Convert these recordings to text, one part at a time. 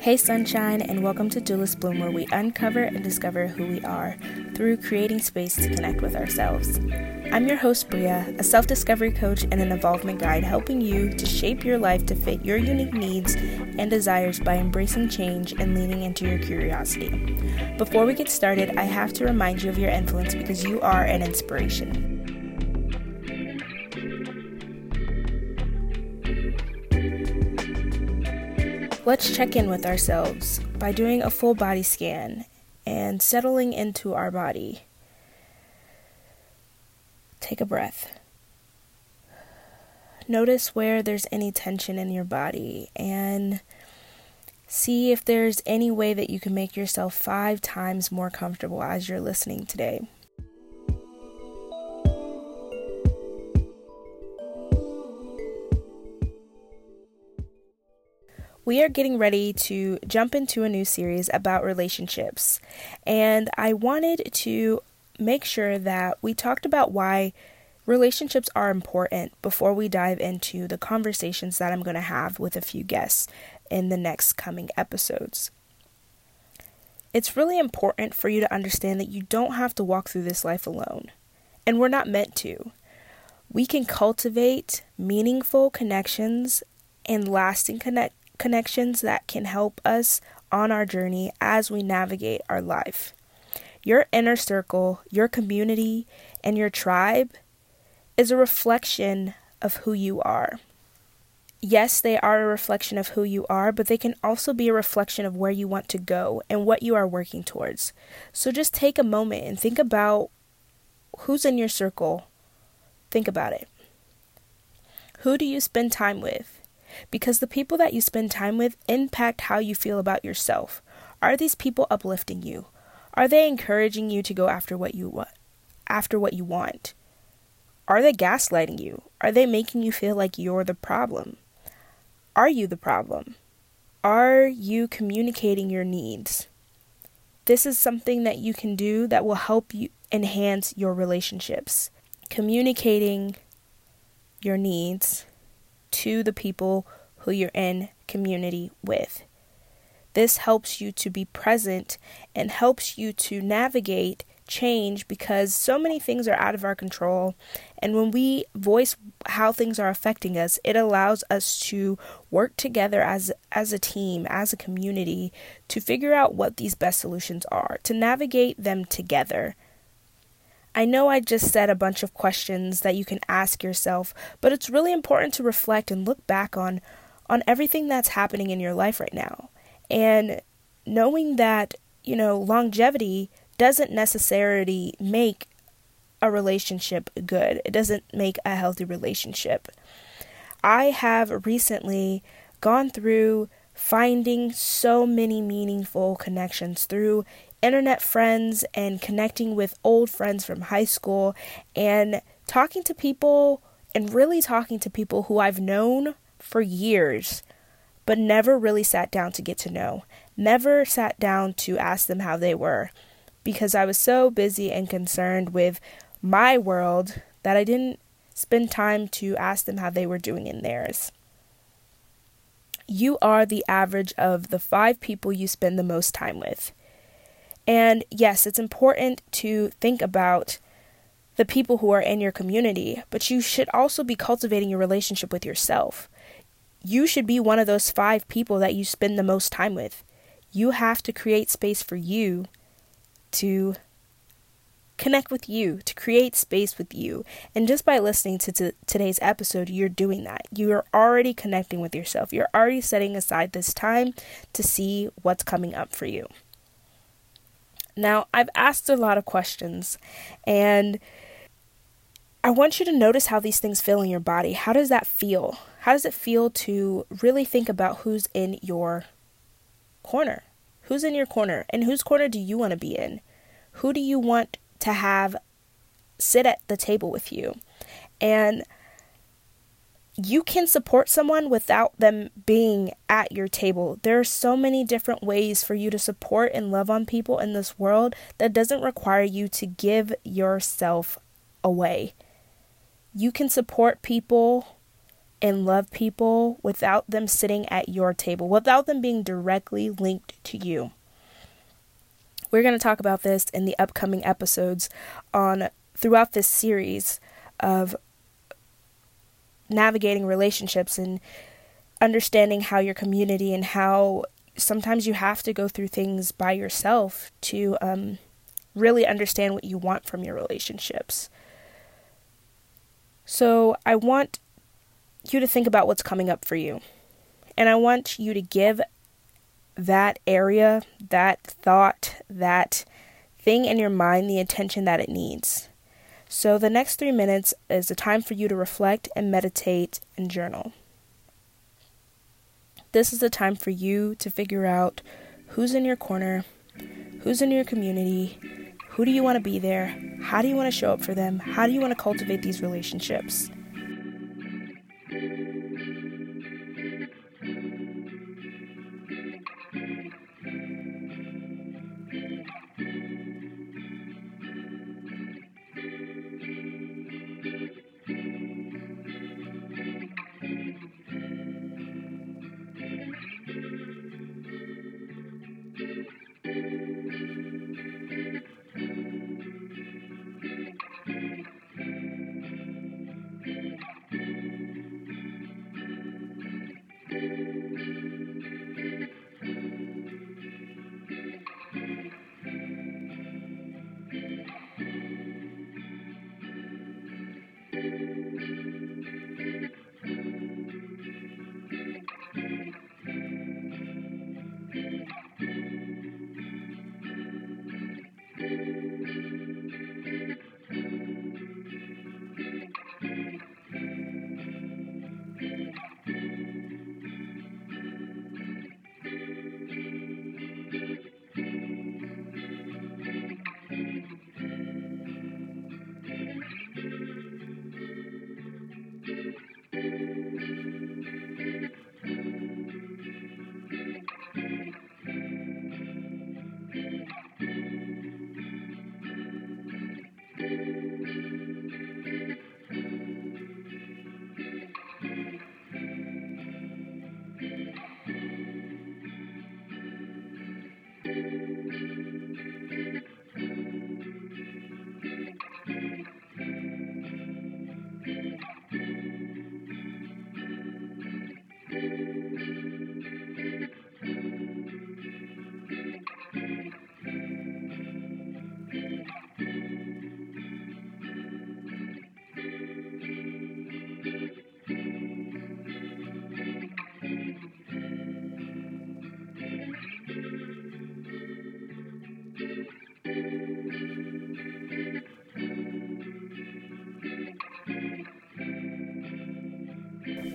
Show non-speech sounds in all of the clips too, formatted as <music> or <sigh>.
Hey, sunshine, and welcome to Duelist Bloom, where we uncover and discover who we are through creating space to connect with ourselves. I'm your host, Bria, a self discovery coach and an involvement guide, helping you to shape your life to fit your unique needs and desires by embracing change and leaning into your curiosity. Before we get started, I have to remind you of your influence because you are an inspiration. Let's check in with ourselves by doing a full body scan and settling into our body. Take a breath. Notice where there's any tension in your body and see if there's any way that you can make yourself five times more comfortable as you're listening today. We are getting ready to jump into a new series about relationships. And I wanted to make sure that we talked about why relationships are important before we dive into the conversations that I'm going to have with a few guests in the next coming episodes. It's really important for you to understand that you don't have to walk through this life alone, and we're not meant to. We can cultivate meaningful connections and lasting connect connections that can help us on our journey as we navigate our life. Your inner circle, your community, and your tribe is a reflection of who you are. Yes, they are a reflection of who you are, but they can also be a reflection of where you want to go and what you are working towards. So just take a moment and think about who's in your circle. Think about it. Who do you spend time with? Because the people that you spend time with impact how you feel about yourself. Are these people uplifting you? Are they encouraging you to go after what you want? After what you want? Are they gaslighting you? Are they making you feel like you're the problem? Are you the problem? Are you communicating your needs? This is something that you can do that will help you enhance your relationships. Communicating your needs to the people who you're in community with. This helps you to be present and helps you to navigate change because so many things are out of our control. And when we voice how things are affecting us, it allows us to work together as, as a team, as a community, to figure out what these best solutions are, to navigate them together I know I just said a bunch of questions that you can ask yourself, but it's really important to reflect and look back on on everything that's happening in your life right now. And knowing that, you know, longevity doesn't necessarily make a relationship good. It doesn't make a healthy relationship. I have recently gone through finding so many meaningful connections through internet friends and connecting with old friends from high school and talking to people and really talking to people who I've known for years but never really sat down to get to know. Never sat down to ask them how they were because I was so busy and concerned with my world that I didn't spend time to ask them how they were doing in theirs. You are the average of the five people you spend the most time with. And yes, it's important to think about the people who are in your community, but you should also be cultivating your relationship with yourself. You should be one of those five people that you spend the most time with. You have to create space for you to connect with you, to create space with you. And just by listening to t- today's episode, you're doing that. You're already connecting with yourself. You're already setting aside this time to see what's coming up for you. Now, I've asked a lot of questions, and I want you to notice how these things feel in your body. How does that feel? How does it feel to really think about who's in your corner? Who's in your corner? And whose corner do you want to be in? Who do you want to have sit at the table with you? And you can support someone without them being at your table. There are so many different ways for you to support and love on people in this world that doesn't require you to give yourself away. You can support people and love people without them sitting at your table, without them being directly linked to you. We're going to talk about this in the upcoming episodes on throughout this series of navigating relationships and understanding how your community and how sometimes you have to go through things by yourself to um, really understand what you want from your relationships. So, I want you to think about what's coming up for you. And I want you to give that area, that thought, that thing in your mind the attention that it needs. So, the next three minutes is a time for you to reflect and meditate and journal. This is a time for you to figure out who's in your corner, who's in your community, who do you want to be there, how do you want to show up for them, how do you want to cultivate these relationships.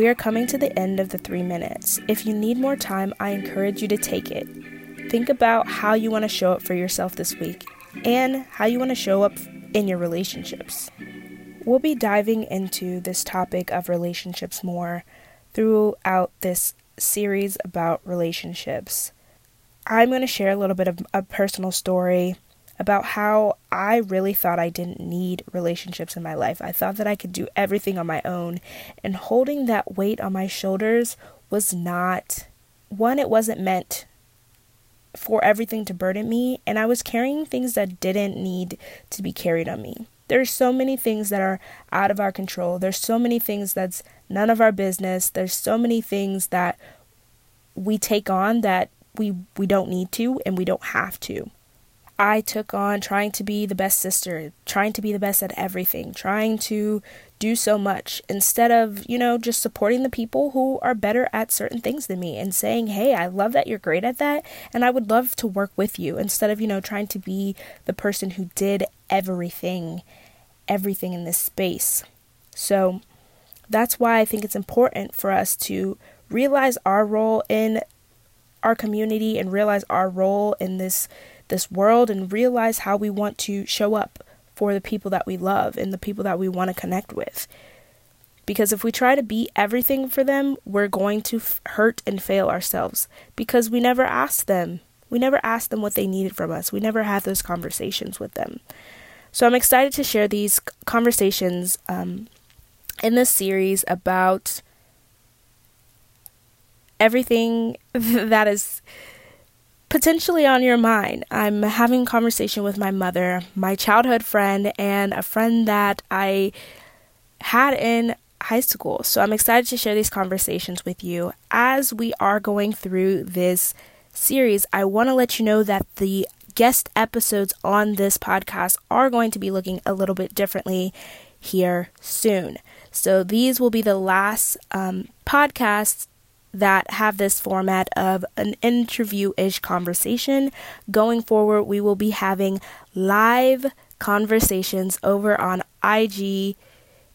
We are coming to the end of the three minutes. If you need more time, I encourage you to take it. Think about how you want to show up for yourself this week and how you want to show up in your relationships. We'll be diving into this topic of relationships more throughout this series about relationships. I'm going to share a little bit of a personal story about how I really thought I didn't need relationships in my life. I thought that I could do everything on my own, and holding that weight on my shoulders was not one, it wasn't meant for everything to burden me, and I was carrying things that didn't need to be carried on me. There's so many things that are out of our control. There's so many things that's none of our business. There's so many things that we take on that we we don't need to and we don't have to. I took on trying to be the best sister, trying to be the best at everything, trying to do so much instead of, you know, just supporting the people who are better at certain things than me and saying, hey, I love that you're great at that and I would love to work with you instead of, you know, trying to be the person who did everything, everything in this space. So that's why I think it's important for us to realize our role in our community and realize our role in this this world and realize how we want to show up for the people that we love and the people that we want to connect with. Because if we try to be everything for them, we're going to f- hurt and fail ourselves because we never asked them. We never asked them what they needed from us. We never had those conversations with them. So I'm excited to share these conversations um, in this series about everything <laughs> that is potentially on your mind. I'm having a conversation with my mother, my childhood friend, and a friend that I had in high school. So I'm excited to share these conversations with you. As we are going through this series, I want to let you know that the guest episodes on this podcast are going to be looking a little bit differently here soon. So these will be the last um, podcasts that have this format of an interview ish conversation. Going forward, we will be having live conversations over on IG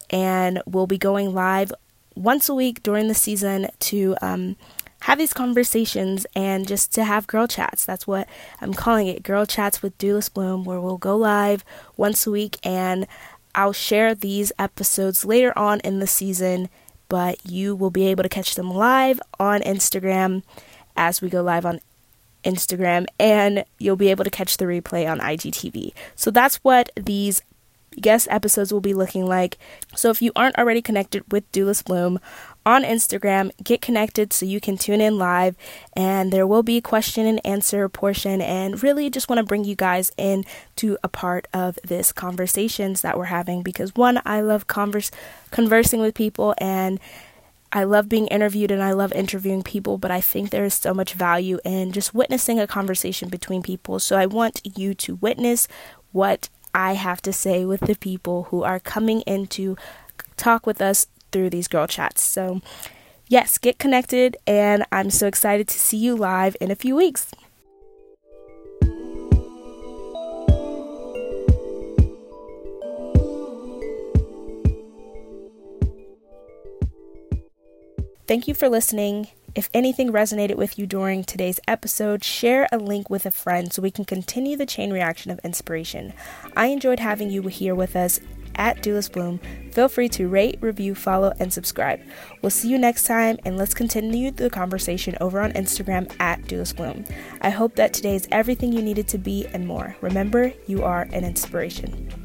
and we'll be going live once a week during the season to um, have these conversations and just to have girl chats. That's what I'm calling it girl chats with Doulas Bloom, where we'll go live once a week and I'll share these episodes later on in the season, but you will be able to catch them live on Instagram as we go live on Instagram, and you'll be able to catch the replay on IGTV. So that's what these guest episodes will be looking like. So if you aren't already connected with Doulas Bloom on Instagram, get connected so you can tune in live and there will be a question and answer portion and really just want to bring you guys in to a part of this conversations that we're having because one I love converse conversing with people and I love being interviewed and I love interviewing people, but I think there is so much value in just witnessing a conversation between people. So I want you to witness what I have to say with the people who are coming in to talk with us through these girl chats. So, yes, get connected, and I'm so excited to see you live in a few weeks. Thank you for listening. If anything resonated with you during today's episode, share a link with a friend so we can continue the chain reaction of inspiration. I enjoyed having you here with us at Doulas Bloom. Feel free to rate, review, follow, and subscribe. We'll see you next time, and let's continue the conversation over on Instagram at Doulas Bloom. I hope that today is everything you needed to be and more. Remember, you are an inspiration.